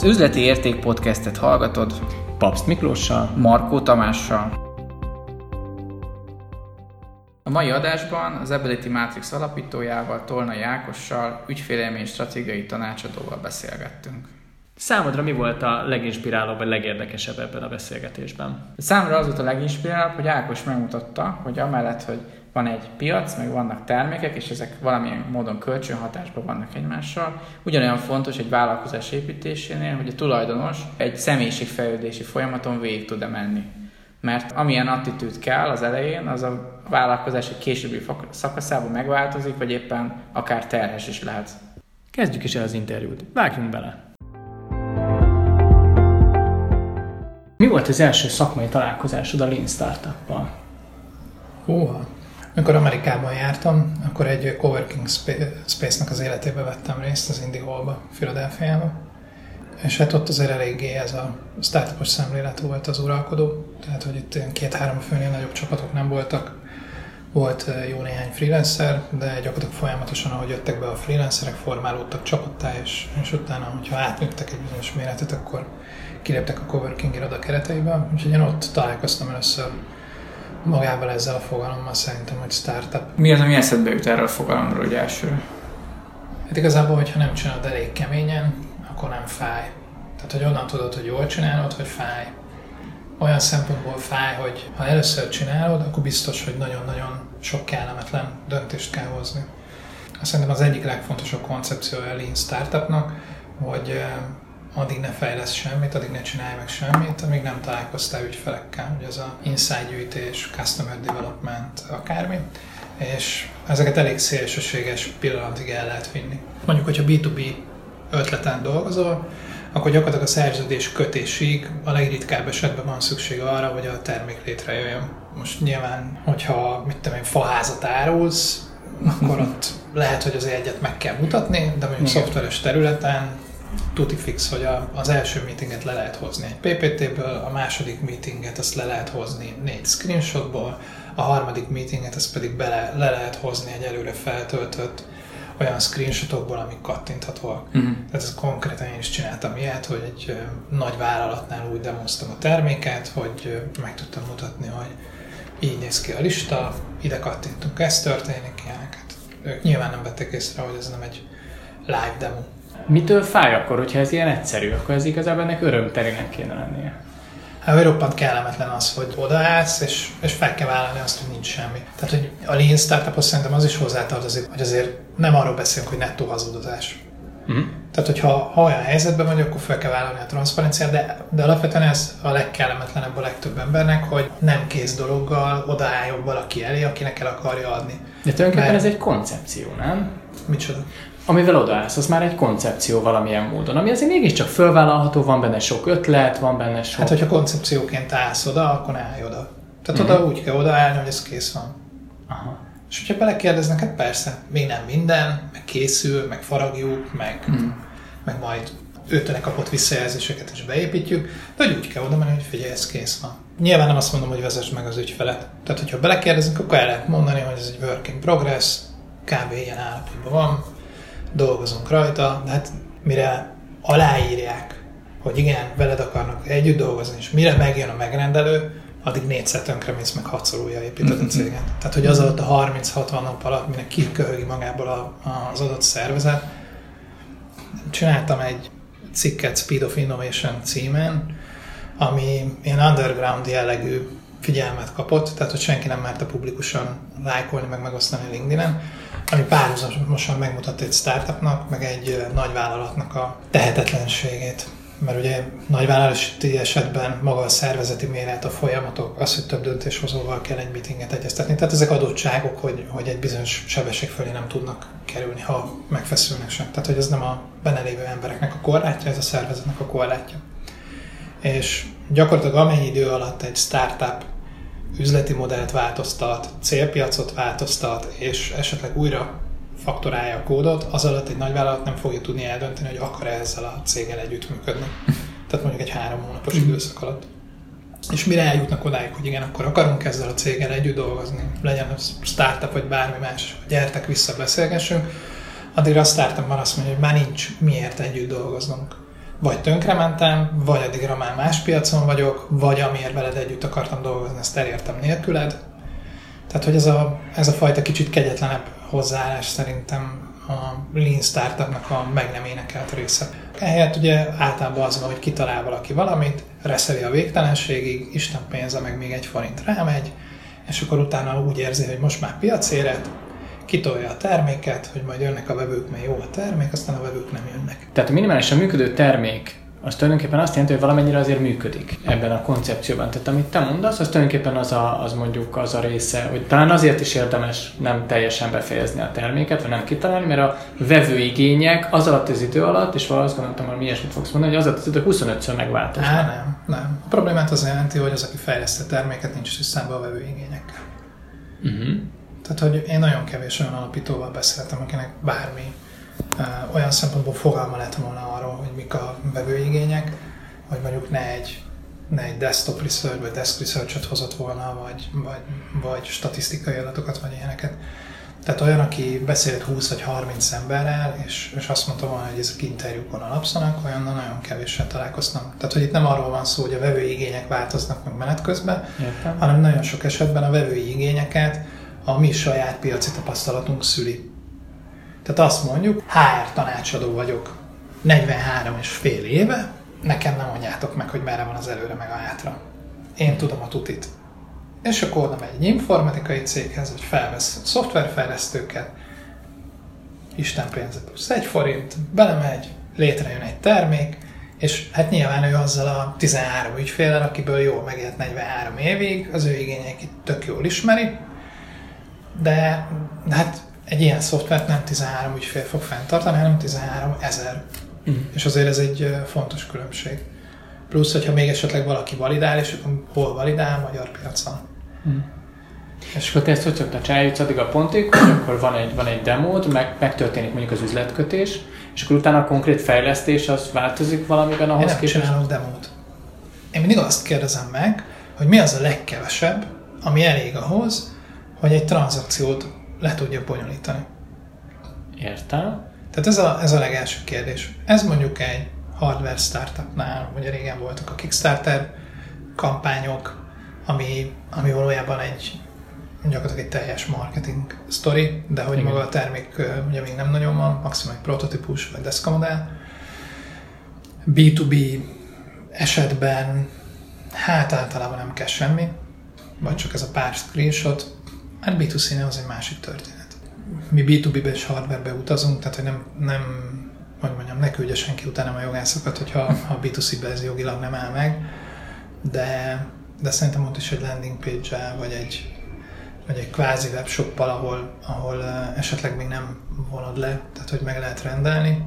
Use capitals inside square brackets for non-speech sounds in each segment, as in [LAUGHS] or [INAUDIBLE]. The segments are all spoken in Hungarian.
Az Üzleti Érték podcastet hallgatod Papst Miklóssal, Markó Tamással. A mai adásban az Ability Matrix alapítójával, Tolnai Ákossal, ügyfélélmény stratégiai tanácsadóval beszélgettünk. Számodra mi volt a leginspirálóbb, vagy legérdekesebb ebben a beszélgetésben? Számomra az volt a leginspirálóbb, hogy Ákos megmutatta, hogy amellett, hogy van egy piac, meg vannak termékek, és ezek valamilyen módon kölcsönhatásban vannak egymással. Ugyanolyan fontos egy vállalkozás építésénél, hogy a tulajdonos egy személyiségfejlődési folyamaton végig tud-e menni. Mert amilyen attitűd kell az elején, az a vállalkozás egy későbbi szakaszában megváltozik, vagy éppen akár terhes is lehet. Kezdjük is el az interjút. Vágjunk bele! Mi volt az első szakmai találkozásod a Lean Startup-pal? Húha, amikor Amerikában jártam, akkor egy coworking space-nak az életébe vettem részt az Indie Hall-ba, Philadelphia-ba. És hát ott azért eléggé ez a startupos szemlélet volt az uralkodó, tehát hogy itt két-három főnél nagyobb csapatok nem voltak, volt jó néhány freelancer, de gyakorlatilag folyamatosan, ahogy jöttek be a freelancerek, formálódtak csapattá, és, és utána, hogyha átnőttek egy bizonyos méretet, akkor kiléptek a coworking iroda kereteibe. Úgyhogy én ott találkoztam először magával ezzel a fogalommal szerintem, hogy startup. Mi az, ami eszedbe jut erről a fogalomról, hogy első? Hát igazából, hogyha nem csinálod elég keményen, akkor nem fáj. Tehát, hogy onnan tudod, hogy jól csinálod, hogy fáj. Olyan szempontból fáj, hogy ha először csinálod, akkor biztos, hogy nagyon-nagyon sok kellemetlen döntést kell hozni. Azt szerintem az egyik legfontosabb koncepció a Lean Startupnak, hogy addig ne fejlesz semmit, addig ne csinálj meg semmit, amíg nem találkoztál ügyfelekkel, hogy az a insight gyűjtés, customer development, akármi, és ezeket elég szélsőséges pillanatig el lehet vinni. Mondjuk, hogyha B2B ötleten dolgozol, akkor gyakorlatilag a szerződés kötésig a legritkább esetben van szükség arra, hogy a termék létrejöjjön. Most nyilván, hogyha mit tudom én, faházat árulsz, akkor ott lehet, hogy az egyet meg kell mutatni, de mondjuk szoftveres területen tuti fix, hogy a, az első meetinget le lehet hozni egy PPT-ből, a második meetinget azt le lehet hozni négy screenshotból, a harmadik meetinget azt pedig bele, le lehet hozni egy előre feltöltött olyan screenshotokból, amik kattinthatóak. Uh-huh. Tehát ez konkrétan én is csináltam ilyet, hogy egy nagy vállalatnál úgy demoztam a terméket, hogy meg tudtam mutatni, hogy így néz ki a lista, ide kattintunk, ez történik, ilyeneket. Ők nyilván nem vették észre, hogy ez nem egy live demo. Mitől fáj akkor, hogyha ez ilyen egyszerű? Akkor ez igazából ennek örömterének kéne lennie. Hát roppant kellemetlen az, hogy odaállsz, és, és fel kell vállalni azt, hogy nincs semmi. Tehát, hogy a Lean Startuphoz szerintem az is hozzátartozik, hogy azért nem arról beszélünk, hogy nettó hazudozás. Uh-huh. Tehát, hogyha ha olyan helyzetben vagy, akkor fel kell vállalni a transzparenciát, de, de alapvetően ez a legkellemetlenebb a legtöbb embernek, hogy nem kész dologgal odaálljon valaki elé, akinek el akarja adni. De tulajdonképpen Mert... ez egy koncepció, nem? Micsoda? Amivel odaállsz, az már egy koncepció valamilyen módon, ami azért mégiscsak fölvállalható, van benne sok ötlet, van benne sok... Hát, hogyha koncepcióként állsz oda, akkor állj oda. Tehát uh-huh. oda úgy kell odaállni, hogy ez kész van. Aha. És hogyha belekérdeznek, hát persze, még nem minden, meg készül, meg faragjuk, meg, uh-huh. meg majd őtől kapott visszajelzéseket is beépítjük, de hogy úgy kell oda menni, hogy figyelj, ez kész van. Nyilván nem azt mondom, hogy vezess meg az ügyfelet. Tehát, hogyha belekérdeznek, akkor el lehet mondani, hogy ez egy work in progress, kb. ilyen állapotban van, dolgozunk rajta, de hát mire aláírják, hogy igen, veled akarnak együtt dolgozni, és mire megjön a megrendelő, addig négyszer tönkre mész, meg hatszor újra építed a [LAUGHS] céget. Tehát, hogy az alatt a 30-60 nap alatt, minek kiköhögi magából a, az adott szervezet. Csináltam egy cikket Speed of Innovation címen, ami ilyen underground jellegű figyelmet kapott, tehát hogy senki nem merte publikusan lájkolni, meg megosztani LinkedIn-en, ami párhuzamosan megmutatta egy startupnak, meg egy nagyvállalatnak a tehetetlenségét. Mert ugye nagyvállalati esetben maga a szervezeti méret, a folyamatok, az, hogy több döntéshozóval kell egy meetinget egyeztetni. Tehát ezek adottságok, hogy, hogy egy bizonyos sebesség fölé nem tudnak kerülni, ha megfeszülnek sem. Tehát, hogy ez nem a benne lévő embereknek a korlátja, ez a szervezetnek a korlátja. És gyakorlatilag amennyi idő alatt egy startup üzleti modellt változtat, célpiacot változtat, és esetleg újra faktorálja a kódot, az alatt egy nagyvállalat nem fogja tudni eldönteni, hogy akar-e ezzel a céggel együttműködni. [LAUGHS] Tehát mondjuk egy három hónapos mhm. időszak alatt. És mire eljutnak odáig, hogy igen, akkor akarunk ezzel a céggel együtt dolgozni, legyen az startup vagy bármi más, gyertek vissza, beszélgessünk, addigra a startupban azt mondja, hogy már nincs miért együtt dolgoznunk. Vagy tönkrementem, vagy addigra már más piacon vagyok, vagy amiért veled együtt akartam dolgozni, ezt elértem nélküled. Tehát, hogy ez a, ez a fajta kicsit kegyetlenebb hozzáállás szerintem a Lean Startupnak a meg nem énekelt része. Ehelyett ugye általában az van, hogy kitalál valaki valamit, reszeli a végtelenségig, Isten pénze meg még egy forint rámegy, és akkor utána úgy érzi, hogy most már piacéret, kitolja a terméket, hogy majd jönnek a vevők, mert jó a termék, aztán a vevők nem jönnek. Tehát a minimálisan működő termék az tulajdonképpen azt jelenti, hogy valamennyire azért működik ebben a koncepcióban. Tehát amit te mondasz, az tulajdonképpen az, a, az mondjuk az a része, hogy talán azért is érdemes nem teljesen befejezni a terméket, vagy nem kitalálni, mert a vevőigények az alatt az idő alatt, és valahogy azt gondoltam, hogy mi ilyesmit fogsz mondani, hogy az alatt az idő 25-ször megváltoznak. Á, nem, nem. A problémát az jelenti, hogy az, aki fejlesztett terméket, nincs tisztában a vevőigényekkel. Uh-huh. Tehát, hogy én nagyon kevés olyan alapítóval beszéltem, akinek bármi uh, olyan szempontból fogalma lett volna arról, hogy mik a vevőigények, hogy mondjuk ne egy, ne egy desktop research vagy desk research hozott volna, vagy, vagy, vagy statisztikai adatokat, vagy ilyeneket. Tehát olyan, aki beszélt 20 vagy 30 emberrel, és, és azt mondta volna, hogy ezek interjúkon alapszanak, olyan nagyon kevéssel találkoztam. Tehát, hogy itt nem arról van szó, hogy a vevői igények változnak meg menet közben, Értem. hanem nagyon sok esetben a vevői igényeket a mi saját piaci tapasztalatunk szüli. Tehát azt mondjuk, HR tanácsadó vagyok 43 és fél éve, nekem nem mondjátok meg, hogy merre van az előre meg a hátra. Én tudom a tutit. És akkor oda megy egy informatikai céghez, hogy felvesz szoftverfejlesztőket, Isten pénze plusz egy forint, belemegy, létrejön egy termék, és hát nyilván ő azzal a 13 ügyféllel, akiből jól megélt 43 évig, az ő igényeit tök jól ismeri, de, hát egy ilyen szoftvert nem 13 ügyfél fog fenntartani, hanem 13 ezer. Mm. És azért ez egy fontos különbség. Plusz, hogyha még esetleg valaki validál, és akkor hol validál? Magyar piacon. Mm. És akkor te ezt hogy szoktál csinálni, addig a pontig, hogy akkor van egy, van egy demód, meg, megtörténik mondjuk az üzletkötés, és akkor utána a konkrét fejlesztés az változik valamiben ahhoz Én nem képest? csinálok demót. Én mindig azt kérdezem meg, hogy mi az a legkevesebb, ami elég ahhoz, hogy egy tranzakciót le tudja bonyolítani. Értem. Tehát ez a, ez a legelső kérdés. Ez mondjuk egy hardware startupnál, ugye régen voltak a Kickstarter kampányok, ami, ami valójában egy gyakorlatilag egy teljes marketing story, de hogy Igen. maga a termék ugye még nem nagyon van, maximum egy prototípus vagy deszkamodell. B2B esetben hát általában nem kell semmi, vagy csak ez a pár screenshot, Hát B2C-nél az egy másik történet. Mi B2B-be és hardware-be utazunk, tehát hogy nem, nem hogy mondjam, ne küldje senki utána a jogászokat, hogyha ha B2C-be ez jogilag nem áll meg, de, de szerintem ott is egy landing page vagy egy, vagy egy kvázi webshoppal, ahol, ahol esetleg még nem vonod le, tehát hogy meg lehet rendelni,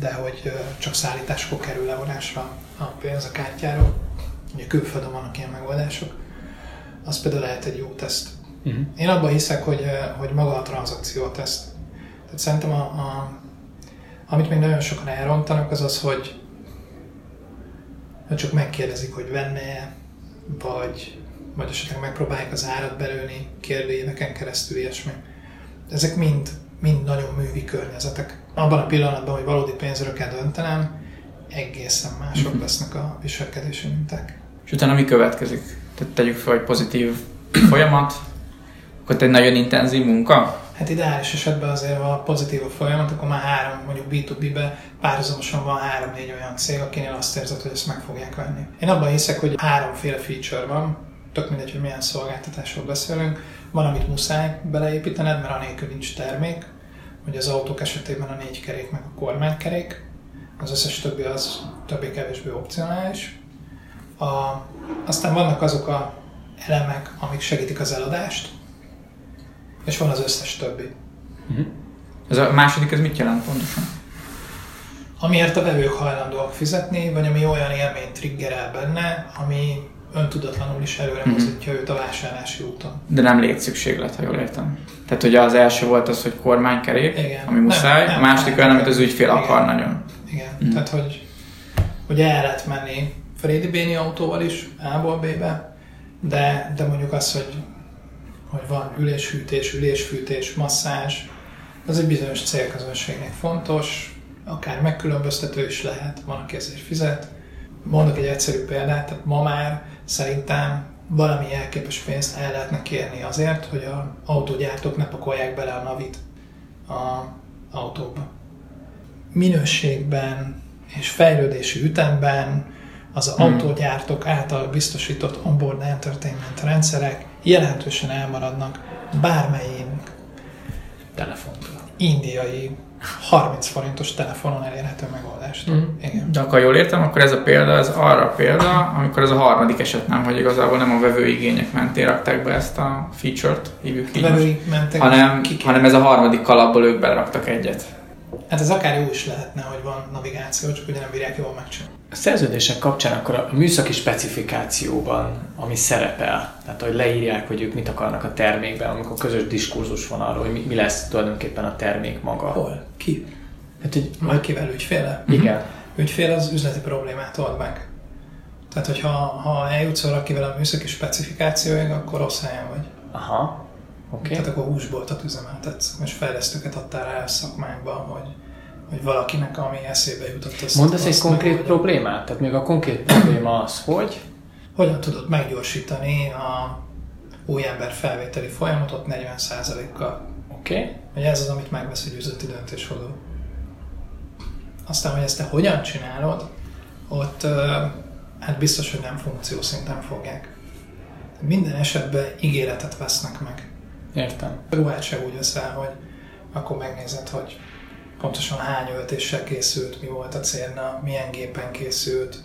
de hogy csak szállításkor kerül levonásra a pénz a kártyáról. Ugye külföldön vannak ilyen megoldások. Az például lehet egy jó teszt Uh-huh. Én abban hiszek, hogy, eh, hogy maga a tranzakció teszt. Tehát szerintem, a, a, amit még nagyon sokan elrontanak, az az, hogy csak megkérdezik, hogy venne vagy, vagy esetleg megpróbálják az árat belőni kérdőjéveken keresztül, ilyesmi. Ezek mind, mind nagyon művi környezetek. Abban a pillanatban, hogy valódi pénzről kell döntenem, egészen mások uh-huh. lesznek a viselkedési minták. És utána mi következik? Tehát tegyük fel, hogy pozitív folyamat, akkor egy nagyon intenzív munka? Hát ideális esetben azért, ha pozitív a folyamat, akkor már három, mondjuk B2B-be párhuzamosan van három-négy olyan cég, akinél azt érzed, hogy ezt meg fogják venni. Én abban hiszek, hogy háromféle feature van, tök mindegy, hogy milyen szolgáltatásról beszélünk. Van, amit muszáj beleépítened, mert anélkül nincs termék. Ugye az autók esetében a négy kerék meg a kormánykerék. Az összes többi az többé-kevésbé opcionális. A, aztán vannak azok a elemek, amik segítik az eladást, és van az összes többi. Uh-huh. Ez a második, ez mit jelent pontosan? Amiért a vevők hajlandóak fizetni, vagy ami olyan élményt triggerel benne, ami öntudatlanul is előre uh-huh. őt a vásárlási úton. De nem létszükséglet, ha jól értem. Tehát ugye az első volt az, hogy kormánykerék, Igen. ami muszáj, nem, nem, a második olyan, amit az ügyfél Igen. akar nagyon. Igen, uh-huh. tehát hogy ugye el lehet menni Freddy Béni autóval is A-ból B-be, de, de mondjuk az, hogy hogy van üléshűtés, ülésfűtés, masszázs, az egy bizonyos célközönségnek fontos, akár megkülönböztető is lehet, van, aki ezért fizet. Mondok egy egyszerű példát, tehát ma már szerintem valami elképes pénzt el lehetne kérni azért, hogy a autógyártók ne pakolják bele a navit a autóba. Minőségben és fejlődési ütemben az hmm. autógyártók által biztosított onboard entertainment rendszerek jelentősen elmaradnak bármelyik telefontól. indiai 30 forintos telefonon elérhető megoldást. Mm. Igen. De akkor jól értem, akkor ez a példa, ez arra a példa, amikor ez a harmadik eset nem, hogy igazából nem a vevőigények mentén rakták be ezt a feature-t, hívjuk így most, hanem, hanem ez a harmadik kalapból ők beleraktak egyet. Hát ez akár jó is lehetne, hogy van navigáció, csak ugye nem bírják jól megcsinálni. A szerződések kapcsán akkor a műszaki specifikációban, ami szerepel, tehát hogy leírják, hogy ők mit akarnak a termékben, amikor közös diskurzus van arról, hogy mi lesz tulajdonképpen a termék maga. Hol? Ki? Hát, hogy majd kivel ügyféle? Igen. Mhm. Ügyfél az üzleti problémát old meg. Tehát, hogyha ha eljutsz valakivel a műszaki specifikációig, akkor rossz helyen vagy. Aha. Okay. Tehát akkor húsboltot üzemeltetsz, és fejlesztőket adtál rá a szakmákba, hogy, hogy valakinek, ami eszébe jutott. Azt Mondasz egy konkrét meg, problémát? Tehát még a konkrét probléma az, hogy? Hogyan tudod meggyorsítani a új ember felvételi folyamatot 40%-kal? Oké. Okay. Hogy ez az, amit megvesz egy üzleti döntéshozó. Aztán, hogy ezt te hogyan csinálod, ott hát biztos, hogy nem funkció szinten fogják. Minden esetben ígéretet vesznek meg. Értem. A ruhát se úgy veszel, hogy akkor megnézed, hogy pontosan hány öltéssel készült, mi volt a célna, milyen gépen készült.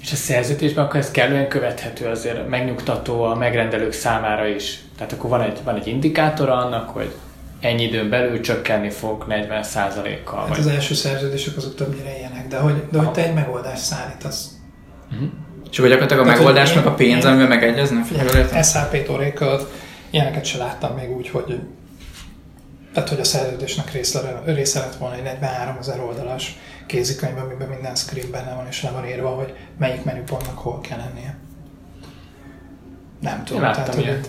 És a szerződésben akkor ez kellően követhető, azért megnyugtató a megrendelők számára is. Tehát akkor van egy, van egy indikátor annak, hogy ennyi időn belül csökkenni fog 40%-kal. Hát vagy... az első szerződések azok többnyire ilyenek, de hogy, de hogy te egy megoldást szállítasz. Uh-huh. És akkor gyakorlatilag a megoldás meg a pénz, amivel megegyeznek? SAP torékat, ilyeneket se láttam még úgy, hogy tehát, hogy a szerződésnek része, része lett volna egy 43 ezer oldalas kézikönyv, amiben minden script benne van, és le van írva, hogy melyik menüpontnak hol kell lennie. Nem tudom. Láttam tehát, ilyet.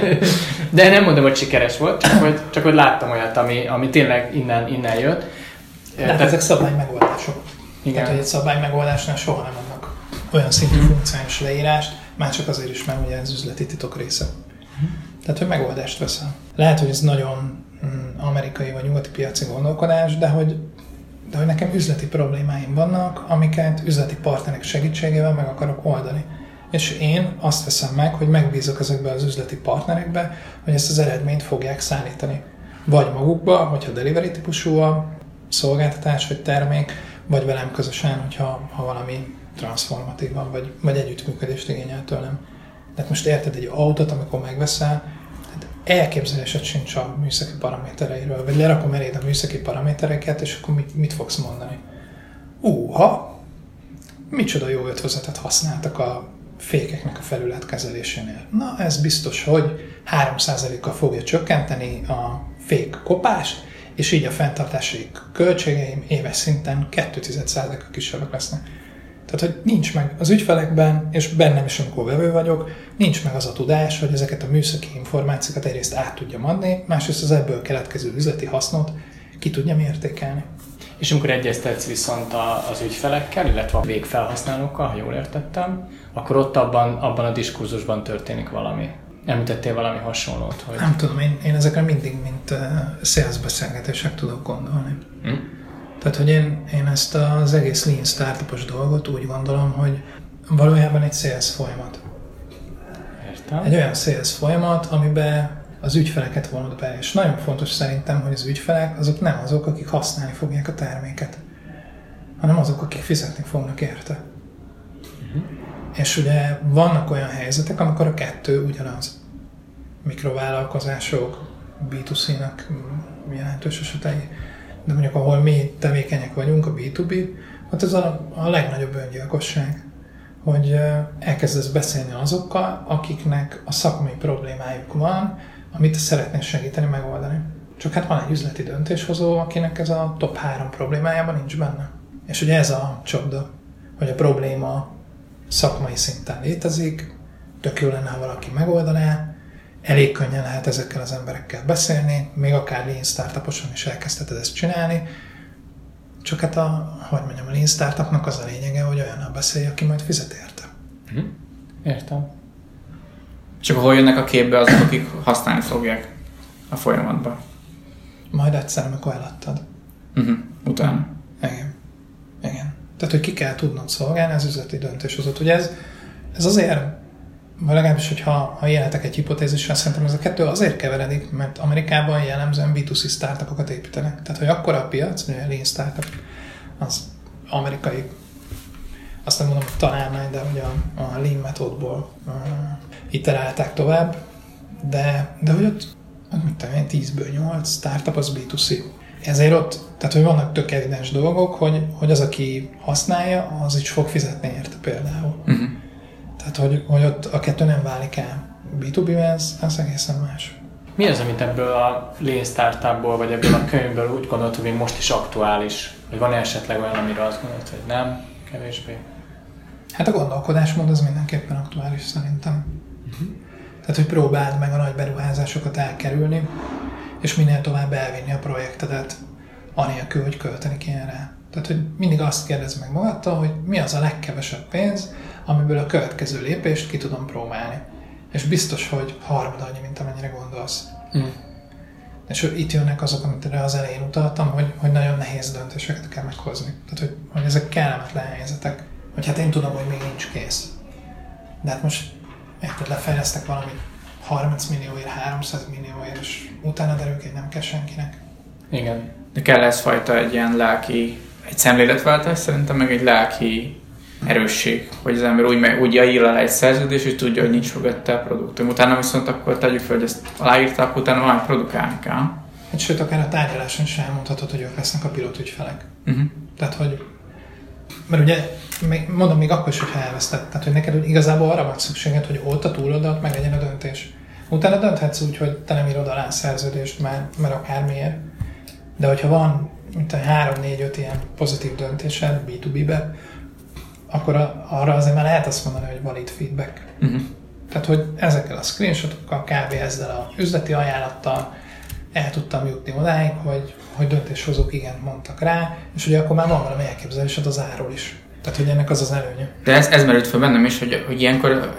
Hogy... De nem mondom, hogy sikeres volt, csak hogy, csak hogy láttam olyat, ami, ami tényleg innen, innen jött. De hát tehát, ezek szabály megoldások. Igen. Tehát, hogy egy szabály megoldásnál soha nem adnak olyan szintű funkciós leírást, már csak azért is, mert ugye ez üzleti titok része. Tehát, hogy megoldást veszel. Lehet, hogy ez nagyon mm, amerikai vagy nyugati piaci gondolkodás, de hogy, de hogy nekem üzleti problémáim vannak, amiket üzleti partnerek segítségével meg akarok oldani. És én azt veszem meg, hogy megbízok ezekbe az üzleti partnerekbe, hogy ezt az eredményt fogják szállítani. Vagy magukba, hogyha delivery típusú a szolgáltatás vagy termék, vagy velem közösen, hogyha ha valami transformatívan, vagy, vagy együttműködést igényel tőlem. Tehát most érted egy autót, amikor megveszel, hát elképzelésed sincs a műszaki paramétereiről, vagy lerakom eléd a műszaki paramétereket, és akkor mit, mit fogsz mondani? Úha, micsoda jó ötvözetet használtak a fékeknek a felület kezelésénél. Na, ez biztos, hogy 3%-kal fogja csökkenteni a fék kopást, és így a fenntartási költségeim éves szinten 2,1%-a kisebbek lesznek. Tehát, hogy nincs meg az ügyfelekben, és bennem is, amikor vevő vagyok, nincs meg az a tudás, hogy ezeket a műszaki információkat egyrészt át tudjam adni, másrészt az ebből keletkező üzleti hasznot ki tudjam értékelni. És amikor egyeztetsz viszont az ügyfelekkel, illetve a végfelhasználókkal, ha jól értettem, akkor ott abban, abban a diskurzusban történik valami. Említettél valami hasonlót? Hogy... Nem tudom, én, én ezekre mindig, mint uh, sales beszélgetések tudok gondolni. Hm? Tehát, hogy én, én ezt az egész lean startupos dolgot úgy gondolom, hogy valójában egy sales folyamat. Értem. Egy olyan sales folyamat, amiben az ügyfeleket vonod be. És nagyon fontos szerintem, hogy az ügyfelek azok nem azok, akik használni fogják a terméket, hanem azok, akik fizetni fognak érte. Uh-huh. És ugye vannak olyan helyzetek, amikor a kettő ugyanaz. Mikrovállalkozások, B2C-nak jelentős esetei, de mondjuk ahol mi tevékenyek vagyunk, a B2B, ott ez a, a legnagyobb öngyilkosság, hogy elkezdesz beszélni azokkal, akiknek a szakmai problémájuk van, amit szeretnél segíteni megoldani. Csak hát van egy üzleti döntéshozó, akinek ez a top három problémájában nincs benne. És ugye ez a csapda, hogy a probléma szakmai szinten létezik, tök jó lenne, ha valaki megoldaná, elég könnyen lehet ezekkel az emberekkel beszélni, még akár lean startuposan is elkezdheted ezt csinálni, Csak hát a, hogy mondjam, a Lean Startupnak az a lényege, hogy olyannal beszélj, aki majd fizet érte. Mhm. Értem. Csak hol jönnek a képbe azok, akik használni fogják a folyamatban? Majd egyszer, amikor eladtad. Uh-huh. Utána. Igen. Igen. Tehát, hogy ki kell tudnod szolgálni az üzleti döntéshozót. Ugye ez, ez azért, vagy legalábbis, hogyha ha életek egy hipotézisre, szerintem ez a kettő azért keveredik, mert Amerikában jellemzően B2C startupokat építenek. Tehát, hogy akkor a piac, ugye a Lean Startup, az amerikai, azt nem mondom, hogy találmány, de ugye a, a Lean metodból uh, iterálták tovább, de, de hogy ott, ott mit tudom én, 10-ből 8 startup az B2C. Ezért ott, tehát hogy vannak tök evidens dolgok, hogy, hogy az, aki használja, az is fog fizetni érte például. Uh-huh. Tehát, hogy, hogy ott a kettő nem válik el. B2B-ben ez, ez egészen más. Mi az, amit ebből a Lean Startupból, vagy ebből a könyvből úgy gondolt, hogy most is aktuális? Vagy van esetleg olyan, amire azt gondolt, hogy nem, kevésbé? Hát a gondolkodásmód az mindenképpen aktuális szerintem. Uh-huh. Tehát, hogy próbáld meg a nagy beruházásokat elkerülni, és minél tovább elvinni a projektedet, anélkül, hogy költeni kéne rá. Tehát, hogy mindig azt kérdezd meg magadtól, hogy mi az a legkevesebb pénz, amiből a következő lépést ki tudom próbálni. És biztos, hogy harmad annyi, mint amennyire gondolsz. Mm. És itt jönnek azok, amit az elején utaltam, hogy, hogy nagyon nehéz döntéseket kell meghozni. Tehát, hogy, hogy ezek kellemetlen helyzetek. Hogy hát én tudom, hogy még nincs kész. De hát most érted, lefejlesztek valamit 30 millióért, 300 millióért, és utána derül hogy nem kell senkinek. Igen. De kell ez fajta egy ilyen lelki, egy szemléletváltás szerintem, meg egy lelki erősség, hogy az ember úgy, meg, úgy írja le egy szerződés, hogy tudja, hogy nincs mögötte a produktum. Utána viszont akkor tegyük fel, hogy ezt aláírta, akkor utána már produkálni kell. Hát sőt, akár a tárgyaláson sem elmondhatod, hogy ők lesznek a pilot ügyfelek. Uh-huh. Tehát, hogy mert ugye, mondom még akkor is, hogyha elvesztett, tehát hogy neked igazából arra van szükséged, hogy ott a túloldalt meg legyen a döntés. Utána dönthetsz úgy, hogy te nem írod alá a szerződést, mert, mert akármiért. De hogyha van mint a 3-4-5 ilyen pozitív döntésed B2B-be, akkor a, arra azért már lehet azt mondani, hogy valid feedback. Uh-huh. Tehát, hogy ezekkel a screenshotokkal, kb. ezzel a üzleti ajánlattal el tudtam jutni odáig, hogy, hogy döntéshozók igen mondtak rá, és ugye akkor már van valami elképzelésed az áról is. Tehát, hogy ennek az az előnye. De ez, ez merült fel bennem is, hogy, hogy ilyenkor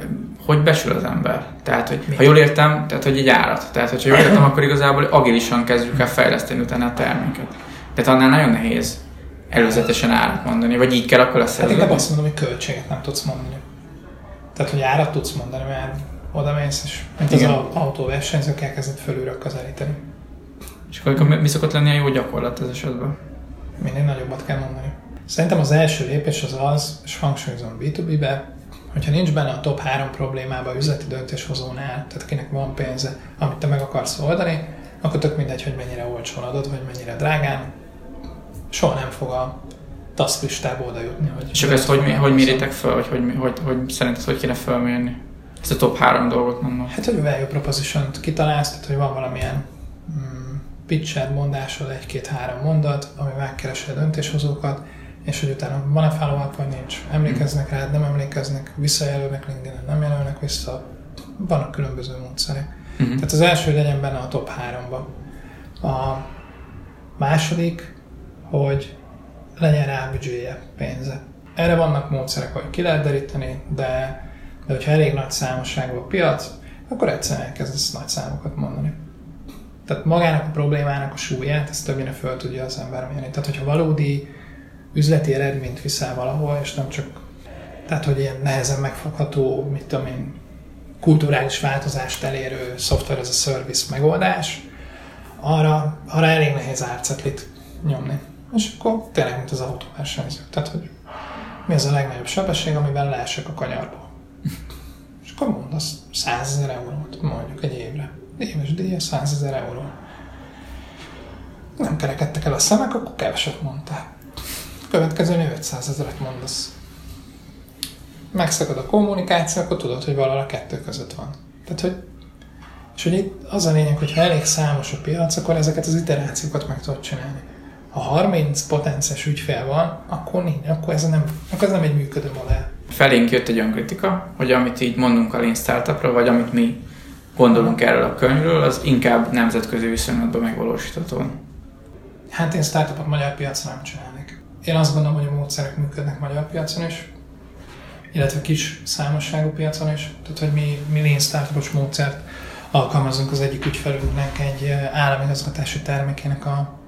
hogy besül az ember? Tehát, hogy Mi? ha jól értem, tehát, hogy egy árat. Tehát, hogyha jól értem, akkor igazából agilisan kezdjük el fejleszteni utána a terméket. Tehát annál nagyon nehéz előzetesen árat mondani, vagy így kell akkor lesz Hát inkább azt mondom, hogy költséget nem tudsz mondani. Tehát, hogy árat tudsz mondani, mert oda mész, és mint Igen. az autóversenyzők elkezdett fölülről közelíteni. És akkor mi szokott lenni a jó gyakorlat ez esetben? Minél nagyobbat kell mondani. Szerintem az első lépés az az, és hangsúlyozom B2B-be, hogyha nincs benne a top 3 problémába üzleti döntéshozónál, tehát akinek van pénze, amit te meg akarsz oldani, akkor tök mindegy, hogy mennyire olcsón adod, vagy mennyire drágán, soha nem fog a task listába oda jutni. Hogy És ezt hogy, mi, hogy méritek fel, hogy, hogy, hogy, hogy szerinted hogy kéne felmérni? Ezt a top három dolgot mondom. Hát, hogy value proposition-t kitalálsz, tehát hogy van valamilyen mm, pitched mondásod, egy-két-három mondat, ami megkeresi a döntéshozókat, és hogy utána van-e follow vagy nincs. Emlékeznek rád, nem emlékeznek, visszajelölnek linkedin nem jelölnek vissza. Vannak különböző módszerek. Uh-huh. Tehát az első, legyen benne a top háromban. A második, hogy legyen rá büdzséje, pénze. Erre vannak módszerek, hogy ki lehet deríteni, de, de hogyha elég nagy számosságú a piac, akkor egyszerűen elkezdesz nagy számokat mondani. Tehát magának a problémának a súlyát, ezt többnyire föl tudja az ember mérni. Tehát, hogyha valódi üzleti eredményt viszel valahol, és nem csak, tehát, hogy ilyen nehezen megfogható, mit tudom én, kulturális változást elérő software as a service megoldás, arra, arra elég nehéz árcetlit nyomni. És akkor tényleg, mint az autóversenyző. Tehát, hogy mi az a legnagyobb sebesség, amivel leesek a kanyarba. És akkor mondasz 100 ezer eurót, mondjuk egy évre. Éves díja 100 ezer euró. Nem kerekedtek el a szemek, akkor keveset mondtál. Következő 500 ezeret mondasz. Megszakad a kommunikáció, akkor tudod, hogy valahol a kettő között van. Tehát, hogy és hogy itt az a lényeg, hogy ha elég számos a piac, akkor ezeket az iterációkat meg tudod csinálni ha 30 potenciális ügyfél van, akkor nincs, akkor ez nem, akkor ez nem egy működő modell. Felénk jött egy olyan kritika, hogy amit így mondunk a Lean Startupra, vagy amit mi gondolunk erről a könyvről, az inkább nemzetközi viszonylatban megvalósítható. Hát én startupot magyar piacon nem csinálnék. Én azt gondolom, hogy a módszerek működnek magyar piacon is, illetve kis számosságú piacon is. Tehát, hogy mi, mi lean startupos módszert alkalmazunk az egyik ügyfelünknek egy államigazgatási termékének a,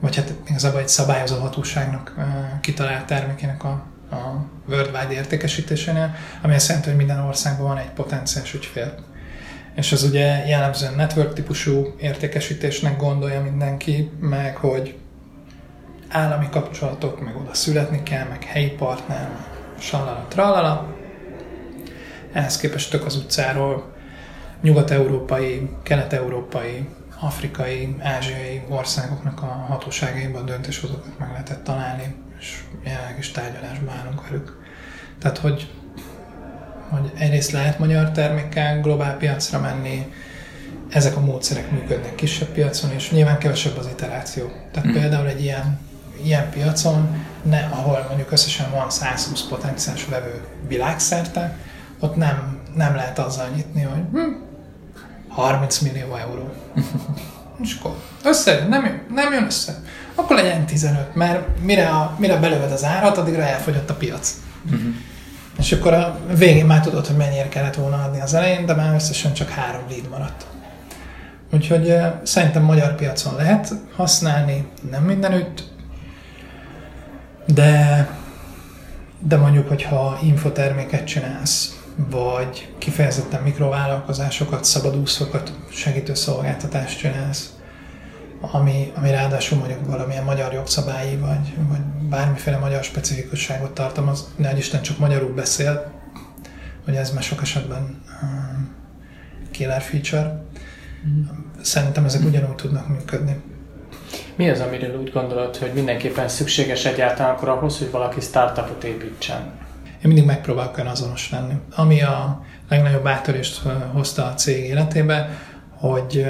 vagy hát igazából egy szabályozó hatóságnak kitalált termékének a, a worldwide értékesítésénél, ami azt jelenti, hogy minden országban van egy potenciális ügyfél. És ez ugye jellemzően network típusú értékesítésnek gondolja mindenki, meg hogy állami kapcsolatok, meg oda születni kell, meg helyi partner, sallala, trallala. Ehhez képest tök az utcáról nyugat-európai, kelet-európai, afrikai, ázsiai országoknak a hatóságaiban döntéshozókat meg lehetett találni, és jelenleg is tárgyalásban állunk velük. Tehát, hogy, hogy egyrészt lehet magyar termékkel globál piacra menni, ezek a módszerek működnek kisebb piacon, és nyilván kevesebb az iteráció. Tehát mm. például egy ilyen, ilyen piacon, ne, ahol mondjuk összesen van 120 potenciális vevő világszerte, ott nem, nem lehet azzal nyitni, hogy hm, 30 millió euró. [LAUGHS] És akkor össze, nem, jön, nem jön össze. Akkor legyen 15, mert mire, a, mire belöved az árat, addigra elfogyott a piac. Uh-huh. És akkor a végén már tudod, hogy mennyire kellett volna adni az elején, de már összesen csak három lead maradt. Úgyhogy uh, szerintem magyar piacon lehet használni, nem mindenütt, de, de mondjuk, hogyha infoterméket csinálsz, vagy kifejezetten mikrovállalkozásokat, szabadúszókat segítő szolgáltatást csinálsz, ami, ami ráadásul mondjuk valamilyen magyar jogszabályi, vagy, vagy bármiféle magyar specifikusságot tartalmaz, ne Isten csak magyarul beszél, hogy ez már sok esetben um, killer feature. Mm. Szerintem ezek ugyanúgy tudnak működni. Mi az, amiről úgy gondolod, hogy mindenképpen szükséges egyáltalán akkor ahhoz, hogy valaki startupot építsen? Én mindig megpróbálok olyan azonos lenni. Ami a legnagyobb áttörést hozta a cég életébe, hogy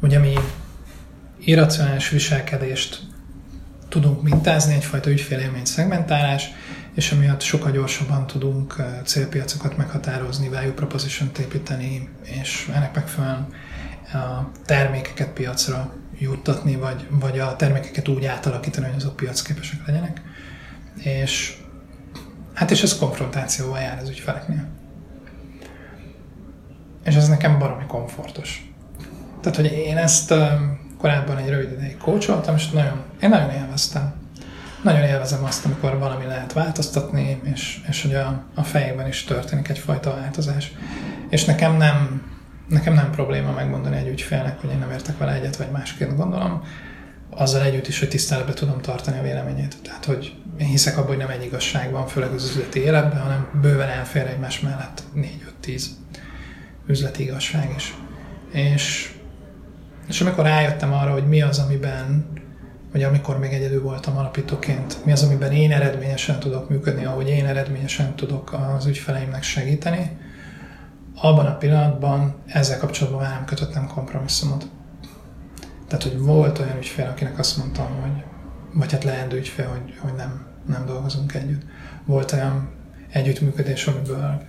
ugye mi irracionális viselkedést tudunk mintázni, egyfajta ügyfélélmény szegmentálás, és amiatt sokkal gyorsabban tudunk célpiacokat meghatározni, value proposition építeni, és ennek megfelelően a termékeket piacra juttatni, vagy, vagy a termékeket úgy átalakítani, hogy azok piacképesek legyenek. És Hát és ez konfrontációval jár az ügyfeleknél. És ez nekem baromi komfortos. Tehát, hogy én ezt korábban egy rövid ideig kócsoltam, és nagyon, én nagyon élveztem. Nagyon élvezem azt, amikor valami lehet változtatni, és, és hogy a, a fejében is történik egyfajta változás. És nekem nem, nekem nem probléma megmondani egy ügyfélnek, hogy én nem értek vele egyet, vagy másként gondolom, azzal együtt is, hogy tiszteletbe tudom tartani a véleményét. Tehát, hogy én hiszek abban, hogy nem egy igazság van, főleg az üzleti életben, hanem bőven elfér egymás mellett 4-5-10 üzleti igazság is. És, és amikor rájöttem arra, hogy mi az, amiben, vagy amikor még egyedül voltam alapítóként, mi az, amiben én eredményesen tudok működni, ahogy én eredményesen tudok az ügyfeleimnek segíteni, abban a pillanatban ezzel kapcsolatban már nem kötöttem kompromisszumot. Tehát, hogy volt olyan ügyfél, akinek azt mondtam, hogy, vagy hát leendő ügyfél, hogy, hogy nem, nem dolgozunk együtt. Volt olyan együttműködés, amiből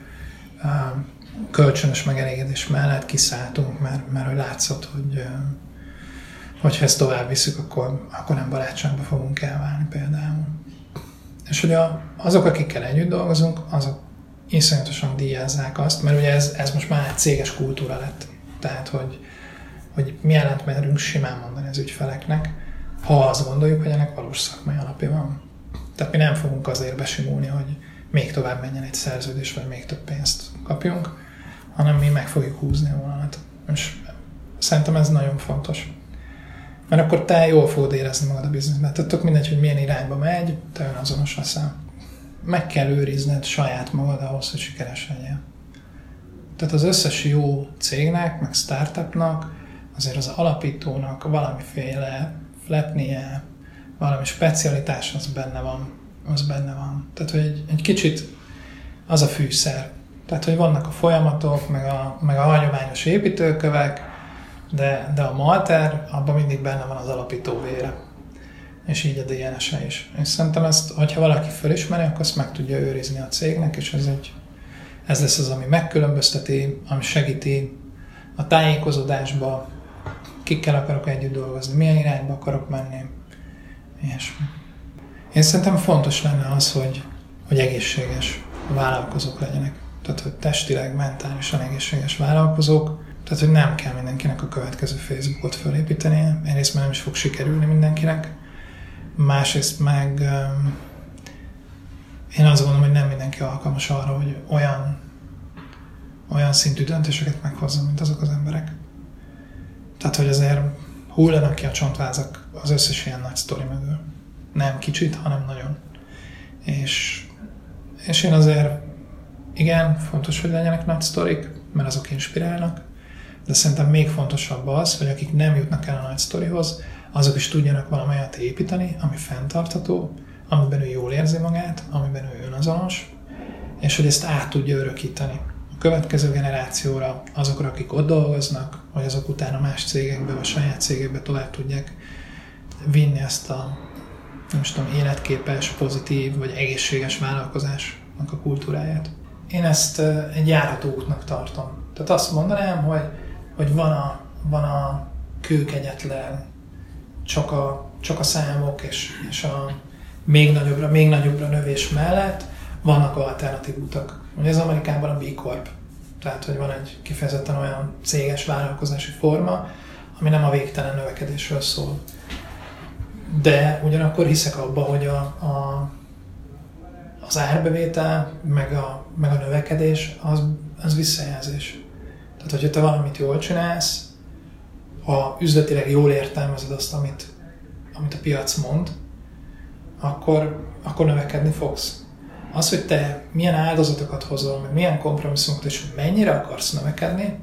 uh, kölcsönös megelégedés mellett kiszálltunk, mert, mert hogy látszott, hogy uh, hogyha ezt tovább visszük, akkor, akkor nem barátságba fogunk elválni például. És hogy a, azok, akikkel együtt dolgozunk, azok iszonyatosan díjazzák azt, mert ugye ez, ez most már egy céges kultúra lett. Tehát, hogy hogy mi ellent merünk simán mondani az ügyfeleknek, ha azt gondoljuk, hogy ennek valós szakmai alapja van. Tehát mi nem fogunk azért besimulni, hogy még tovább menjen egy szerződés, vagy még több pénzt kapjunk, hanem mi meg fogjuk húzni a vonalat. És szerintem ez nagyon fontos. Mert akkor te jól fogod érezni magad a bizniszben. Tehát tök mindegy, hogy milyen irányba megy, te azonos leszel. Meg kell őrizned saját magad ahhoz, hogy sikeres legyél. Tehát az összes jó cégnek, meg startupnak azért az alapítónak valamiféle flepnie, valami specialitás az benne van. Az benne van. Tehát, hogy egy, egy kicsit az a fűszer. Tehát, hogy vannak a folyamatok, meg a, meg a hagyományos építőkövek, de, de a malter, abban mindig benne van az alapító vére. És így a DNS-e is. És szerintem ezt, hogyha valaki felismeri, akkor azt meg tudja őrizni a cégnek, és ez, egy, ez lesz az, ami megkülönbözteti, ami segíti a tájékozódásba, kikkel akarok együtt dolgozni, milyen irányba akarok menni, ilyesmi. Én szerintem fontos lenne az, hogy, hogy egészséges vállalkozók legyenek. Tehát, hogy testileg, mentálisan egészséges vállalkozók, tehát, hogy nem kell mindenkinek a következő Facebookot felépíteni, egyrészt már nem is fog sikerülni mindenkinek, másrészt meg én azt gondolom, hogy nem mindenki alkalmas arra, hogy olyan, olyan szintű döntéseket meghozza, mint azok az emberek. Tehát, hogy azért hullanak ki a csontvázak az összes ilyen nagy sztori mögül. Nem kicsit, hanem nagyon. És, és én azért, igen, fontos, hogy legyenek nagy sztorik, mert azok inspirálnak, de szerintem még fontosabb az, hogy akik nem jutnak el a nagy sztorihoz, azok is tudjanak valamelyet építeni, ami fenntartható, amiben ő jól érzi magát, amiben ő önazonos, és hogy ezt át tudja örökíteni következő generációra, azokra, akik ott dolgoznak, vagy azok utána más cégekbe, vagy saját cégekbe tovább tudják vinni ezt a nem is tudom, életképes, pozitív, vagy egészséges vállalkozásnak a kultúráját. Én ezt egy járható útnak tartom. Tehát azt mondanám, hogy, hogy van a, van a kőkegyetlen, csak a, csak a számok és, és a még nagyobbra, még nagyobbra növés mellett vannak alternatív utak. Ugye ez Amerikában a B Corp, tehát hogy van egy kifejezetten olyan céges vállalkozási forma, ami nem a végtelen növekedésről szól. De ugyanakkor hiszek abba, hogy a, a, az árbevétel, meg a, meg a növekedés, az, az visszajelzés. Tehát, hogyha te valamit jól csinálsz, ha üzletileg jól értelmezed azt, amit, amit a piac mond, akkor, akkor növekedni fogsz. Az, hogy te milyen áldozatokat hozol, meg milyen kompromisszumokat, és mennyire akarsz növekedni,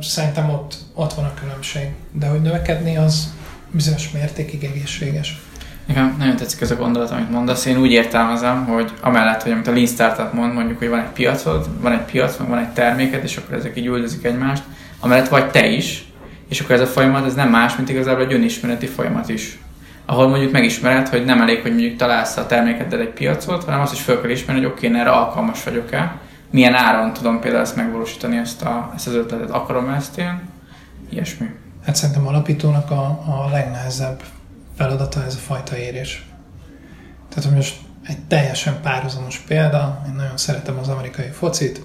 szerintem ott, ott van a különbség. De hogy növekedni, az bizonyos mértékig egészséges. Igen, nagyon tetszik ez a gondolat, amit mondasz. Én úgy értelmezem, hogy amellett, hogy amit a Lean Startup mond, mondjuk, hogy van egy piacod, van egy piac, meg van egy terméked, és akkor ezek így üldözik egymást, amellett vagy te is, és akkor ez a folyamat, ez nem más, mint igazából egy önismereti folyamat is ahol mondjuk megismered, hogy nem elég, hogy mondjuk találsz a termékeddel egy piacot, hanem azt is fel kell ismerni, hogy oké, okay, erre alkalmas vagyok-e, milyen áron tudom például ezt megvalósítani, ezt, a, ezt az ötletet, akarom ezt én, ilyesmi. Hát szerintem alapítónak a, a legnehezebb feladata ez a fajta érés. Tehát, hogy most egy teljesen párhuzamos példa, én nagyon szeretem az amerikai focit,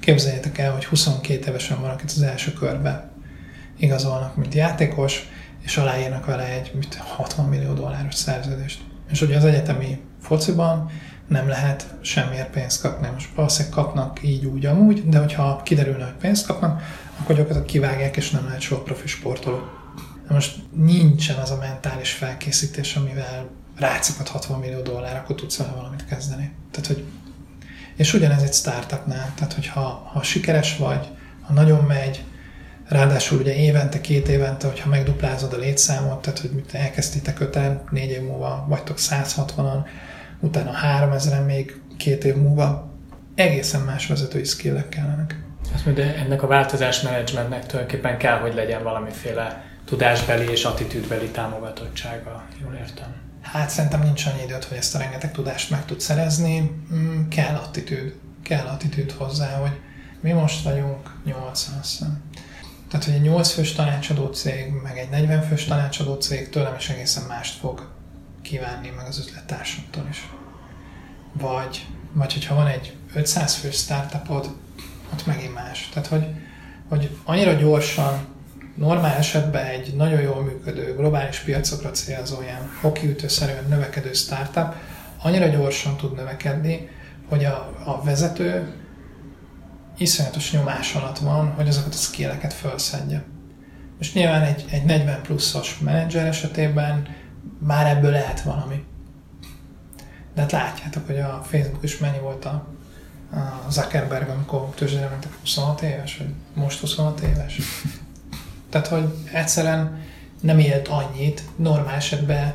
képzeljétek el, hogy 22 évesen van, akit az első körbe igazolnak, mint játékos, és aláírnak vele egy mit, 60 millió dolláros szerződést. És ugye az egyetemi fociban nem lehet semmiért pénzt kapni. Most valószínűleg kapnak így úgy amúgy, de hogyha kiderülne, hogy pénzt kapnak, akkor gyakorlatilag kivágják, és nem lehet soha profi sportoló. De most nincsen az a mentális felkészítés, amivel rácsokat 60 millió dollár, akkor tudsz vele valamit kezdeni. Tehát, hogy és ugyanez egy startupnál, tehát hogyha ha sikeres vagy, ha nagyon megy, Ráadásul ugye évente, két évente, hogyha megduplázod a létszámot, tehát hogy mit elkezdtétek öten, négy év múlva vagytok 160-an, utána 3000-en még két év múlva, egészen más vezetői skillek kellenek. Azt mondja, de ennek a változás menedzsmentnek tulajdonképpen kell, hogy legyen valamiféle tudásbeli és attitűdbeli támogatottsága, jól értem. Hát szerintem nincs annyi időt, hogy ezt a rengeteg tudást meg tud szerezni. Mm, kell attitűd. Kell attitűd hozzá, hogy mi most vagyunk 80 azt tehát, hogy egy 8 fős tanácsadó cég, meg egy 40 fős tanácsadó cég tőlem is egészen mást fog kívánni, meg az üzlettársamtól is. Vagy, vagy hogyha van egy 500 fős startupod, ott megint más. Tehát, hogy, hogy annyira gyorsan, normál esetben egy nagyon jól működő, globális piacokra célzó ilyen hokiütőszerűen növekedő startup annyira gyorsan tud növekedni, hogy a, a vezető iszonyatos nyomás alatt van, hogy azokat a skilleket felszedje. Most nyilván egy, egy 40 pluszos menedzser esetében már ebből lehet valami. De hát látjátok, hogy a Facebook is mennyi volt a, a Zuckerberg, amikor tőzsdére mentek 26 éves, vagy most 26 éves. [LAUGHS] Tehát, hogy egyszerűen nem élt annyit, normál esetben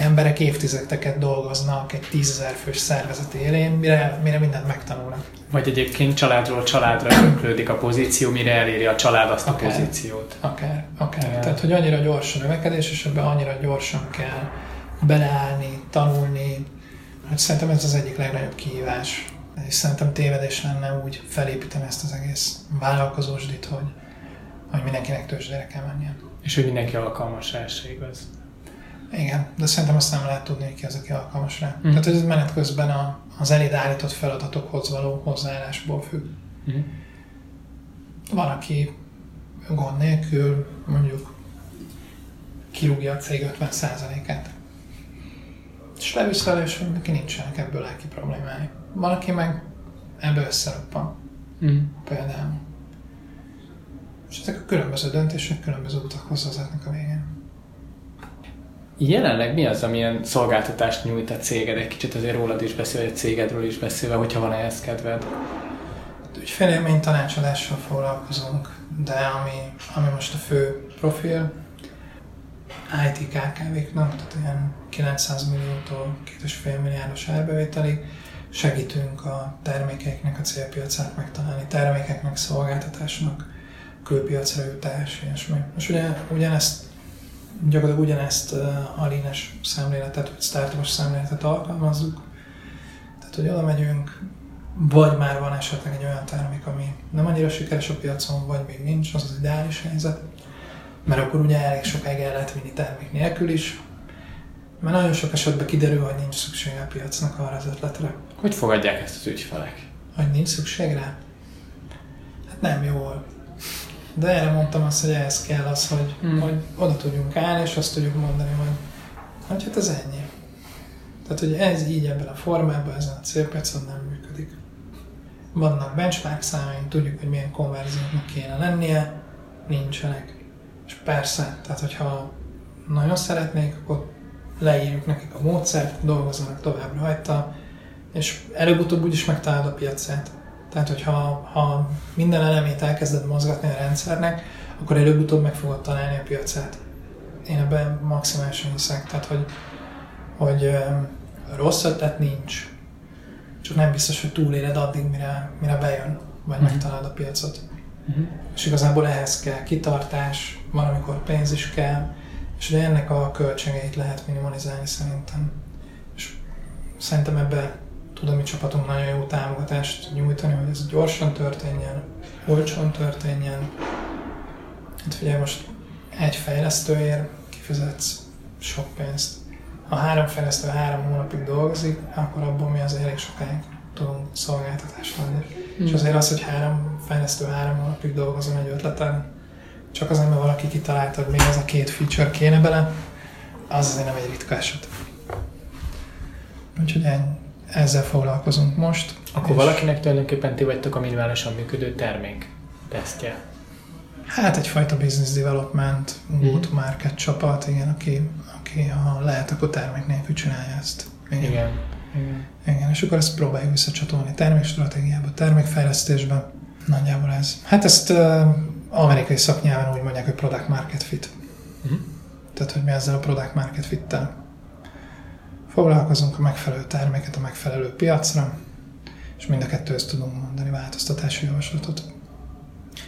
emberek évtizedeket dolgoznak egy tízezer fős szervezet élén, mire, mire mindent megtanulnak. Vagy egyébként családról családra öklődik a pozíció, mire eléri a család azt akár, a pozíciót. Akár, akár. Yeah. Tehát, hogy annyira gyorsan növekedés, és ebben annyira gyorsan kell beleállni, tanulni. Hát szerintem ez az egyik legnagyobb kihívás. És szerintem tévedés lenne úgy felépíteni ezt az egész vállalkozósdit, hogy, hogy mindenkinek tőzsdére kell mennie. És hogy mindenki alkalmas rá, igaz. Igen, de szerintem azt nem lehet tudni, hogy ki az, aki alkalmas rá. Mm. Tehát, hogy ez menet közben a, az eléd állított feladatokhoz való hozzáállásból függ. Mm. Van, aki gond nélkül mondjuk kirúgja a cég 50%-át. És levisz vele, és neki nincsenek ebből lelki problémái. Van, aki meg ebből összeroppan. Mm. Például. És ezek a különböző döntések különböző utakhoz vezetnek a végén. Jelenleg mi az, amilyen szolgáltatást nyújt a céged? Egy kicsit azért rólad is beszél, vagy a cégedről is beszélve, hogyha van ehhez kedved. Ügyfélélmény tanácsadással foglalkozunk, de ami, ami most a fő profil, IT KKV-knak, tehát ilyen 900 milliótól 2,5 milliárdos árbevételig segítünk a termékeiknek a célpiacát megtalálni, termékeknek, szolgáltatásnak, külpiacra jutás, ilyesmi. Most ugye, ugyanezt, gyakorlatilag ugyanezt a línes szemléletet, vagy startupos szemléletet alkalmazzuk. Tehát, hogy oda megyünk, vagy már van esetleg egy olyan termék, ami nem annyira sikeres a piacon, vagy még nincs, az az ideális helyzet. Mert akkor ugye elég sokáig el lehet vinni termék nélkül is, mert nagyon sok esetben kiderül, hogy nincs szükség a piacnak arra az ötletre. Hogy fogadják ezt az ügyfelek? Hogy nincs szükség rá? Hát nem jól. De erre mondtam azt, hogy ehhez kell az, hogy, hmm. hogy oda tudjunk állni, és azt tudjuk mondani, hogy, hogy hát ez ennyi. Tehát, hogy ez így ebben a formában, ezen a célpiacon nem működik. Vannak benchmark számaink, tudjuk, hogy milyen konverzióknak kéne lennie, nincsenek. És persze, tehát hogyha nagyon szeretnék, akkor leírjuk nekik a módszert, dolgozzanak tovább rajta, és előbb-utóbb úgyis megtalálod a piacát. Tehát, hogyha ha minden elemét elkezded mozgatni a rendszernek, akkor előbb-utóbb meg fogod találni a piacát. Én ebben maximálisan hiszek. Tehát, hogy, hogy rossz ötlet nincs. Csak nem biztos, hogy túléled addig, mire, mire bejön, vagy uh-huh. megtalálod a piacot. Uh-huh. És igazából ehhez kell kitartás, van, amikor pénz is kell, és de ennek a költségeit lehet minimalizálni szerintem. És szerintem ebben tud a mi csapatunk nagyon jó támogatást nyújtani, hogy ez gyorsan történjen, olcsón történjen. Hát figyelj, most egy fejlesztőért kifizetsz sok pénzt. Ha három fejlesztő három hónapig dolgozik, akkor abból mi az elég sokáig tudunk szolgáltatást adni. Mm. És azért az, hogy három fejlesztő három hónapig dolgozom egy ötleten, csak azért, mert valaki kitalálta, hogy még ez a két feature kéne bele, az azért nem egy ritka eset. Úgyhogy ennyi ezzel foglalkozunk most. Akkor valakinek tulajdonképpen ti vagytok a minimálisan működő termék tesztje. Hát egyfajta business development, mm. go-to-market csapat, igen, aki, aki ha lehet, akkor termék nélkül csinálja ezt. Igen. igen. Igen. igen. és akkor ezt próbáljuk visszacsatolni termékstratégiába, termékfejlesztésbe. Nagyjából ez. Hát ezt uh, amerikai szaknyelven úgy mondják, hogy product market fit. Mm. Tehát, hogy mi ezzel a product market fit-tel foglalkozunk a megfelelő terméket a megfelelő piacra, és mind a kettőhöz tudunk mondani változtatási javaslatot.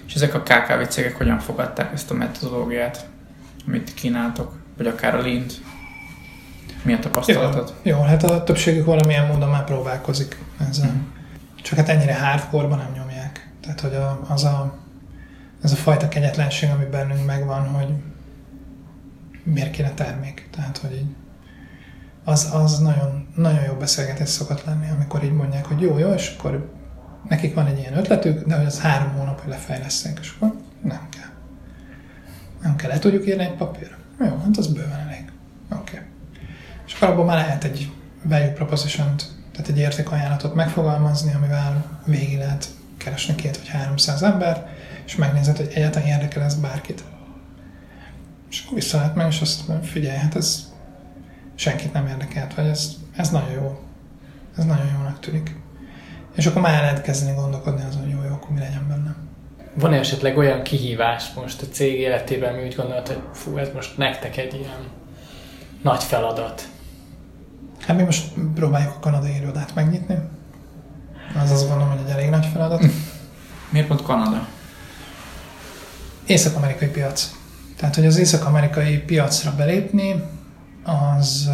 És ezek a KKV cégek hogyan fogadták ezt a metodológiát, amit kínáltok, vagy akár a Lint? Mi a tapasztalatod? Jó, jó, hát a többségük valamilyen módon már próbálkozik ezzel. Mm. Csak hát ennyire hardcore nem nyomják. Tehát, hogy a, az a, ez a fajta kegyetlenség, ami bennünk megvan, hogy miért kéne termék. Tehát, hogy így az, az nagyon, nagyon jó beszélgetés szokott lenni, amikor így mondják, hogy jó, jó, és akkor nekik van egy ilyen ötletük, de hogy az három hónap, hogy lefejlesztenek, és akkor nem kell. Nem kell, le tudjuk írni egy papírra. Jó, hát az bőven elég. Oké. Okay. És akkor abban már lehet egy value proposition tehát egy értékajánlatot megfogalmazni, amivel végig lehet keresni két vagy háromszáz ember, és megnézed, hogy egyáltalán érdekel ez bárkit. És akkor vissza lehet meg, és azt figyelj, hát ez senkit nem érdekelt, vagy ez, ez nagyon jó. Ez nagyon jónak tűnik. És akkor már lehet kezdeni gondolkodni azon, hogy jó, jó, akkor mi legyen benne. van -e esetleg olyan kihívás most a cég életében, mi úgy gondolod, hogy fú, ez most nektek egy ilyen nagy feladat? Hát mi most próbáljuk a kanadai irodát megnyitni. Az azt gondolom, hogy egy elég nagy feladat. [LAUGHS] Miért pont Kanada? Észak-amerikai piac. Tehát, hogy az észak-amerikai piacra belépni, az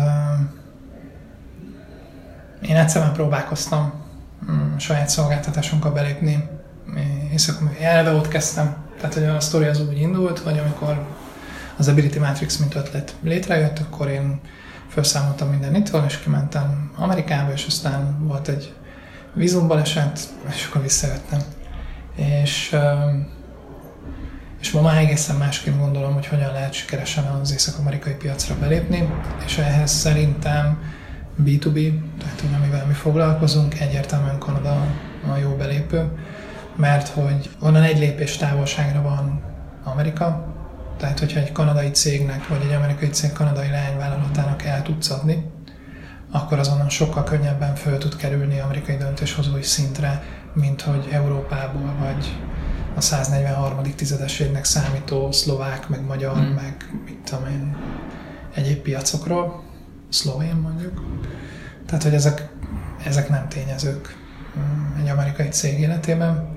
én egyszer próbálkoztam mm, saját szolgáltatásunkkal belépni, és akkor elve ott kezdtem. Tehát, hogy a sztori az úgy indult, hogy amikor az Ability Matrix mint ötlet létrejött, akkor én felszámoltam minden itthon, és kimentem Amerikába, és aztán volt egy vízumbaleset, és akkor visszajöttem. És, és ma már egészen másként gondolom, hogy hogyan lehet sikeresen az észak-amerikai piacra belépni, és ehhez szerintem B2B, tehát hogy amivel mi foglalkozunk, egyértelműen Kanada a jó belépő, mert hogy onnan egy lépés távolságra van Amerika, tehát hogyha egy kanadai cégnek, vagy egy amerikai cég kanadai leányvállalatának el tudsz adni, akkor azonnal sokkal könnyebben föl tud kerülni amerikai döntéshozói szintre, mint hogy Európából vagy a 143. tizedeségnek számító szlovák, meg magyar, hmm. meg mit tudom én, egyéb piacokról, szlovén mondjuk. Tehát, hogy ezek, ezek nem tényezők mm, egy amerikai cég életében.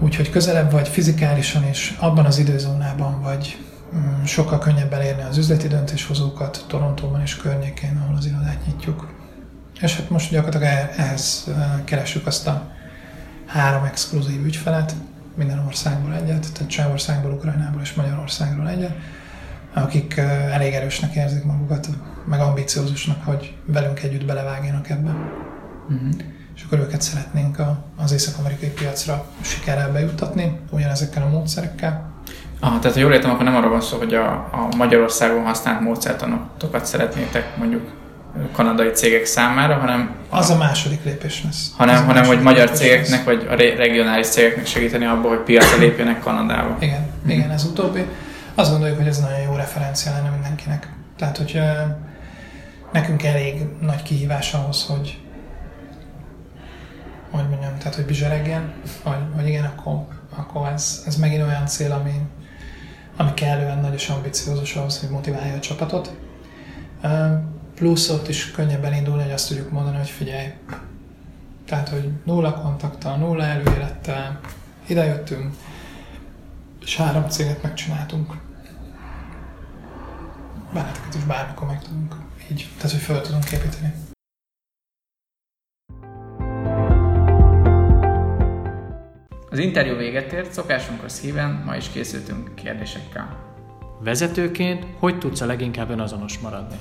Úgyhogy közelebb vagy fizikálisan és abban az időzónában vagy mm, sokkal könnyebb elérni az üzleti döntéshozókat Torontóban és környékén, ahol az irodát nyitjuk. És hát most gyakorlatilag ehhez keressük azt a három exkluzív ügyfelet, minden országból egyet, tehát Csehországból, Ukrajnából és Magyarországról egyet, akik elég erősnek érzik magukat, meg ambiciózusnak, hogy velünk együtt belevágjanak ebbe. Uh-huh. És akkor őket szeretnénk a, az észak-amerikai piacra sikerrel bejuttatni, ugyanezekkel a módszerekkel. Ah, tehát ha jól értem, akkor nem arról van szó, hogy a, a Magyarországon használt módszertanokat szeretnétek mondjuk kanadai cégek számára, hanem... Az a, második lépés lesz. Hanem, hanem hogy magyar cégeknek, lesz. vagy a regionális cégeknek segíteni abban, hogy piacra lépjenek Kanadába. Igen, hmm. igen, ez utóbbi. Azt gondoljuk, hogy ez nagyon jó referencia lenne mindenkinek. Tehát, hogy nekünk elég nagy kihívás ahhoz, hogy hogy mondjam, tehát hogy bizseregjen, hogy, hogy igen, akkor, akkor ez, ez megint olyan cél, ami, ami kellően nagy és ambiciózus ahhoz, hogy motiválja a csapatot. Plusz ott is könnyebben indulni, hogy azt tudjuk mondani, hogy figyelj, tehát, hogy nulla kontaktal, nulla előélettel, idejöttünk, és három céget megcsináltunk. Benneteket is bármikor meg tudunk így, tehát, hogy fel tudunk építeni. Az interjú véget ért, szokásunkhoz híven ma is készültünk kérdésekkel. Vezetőként hogy tudsz a leginkább önazonos maradni?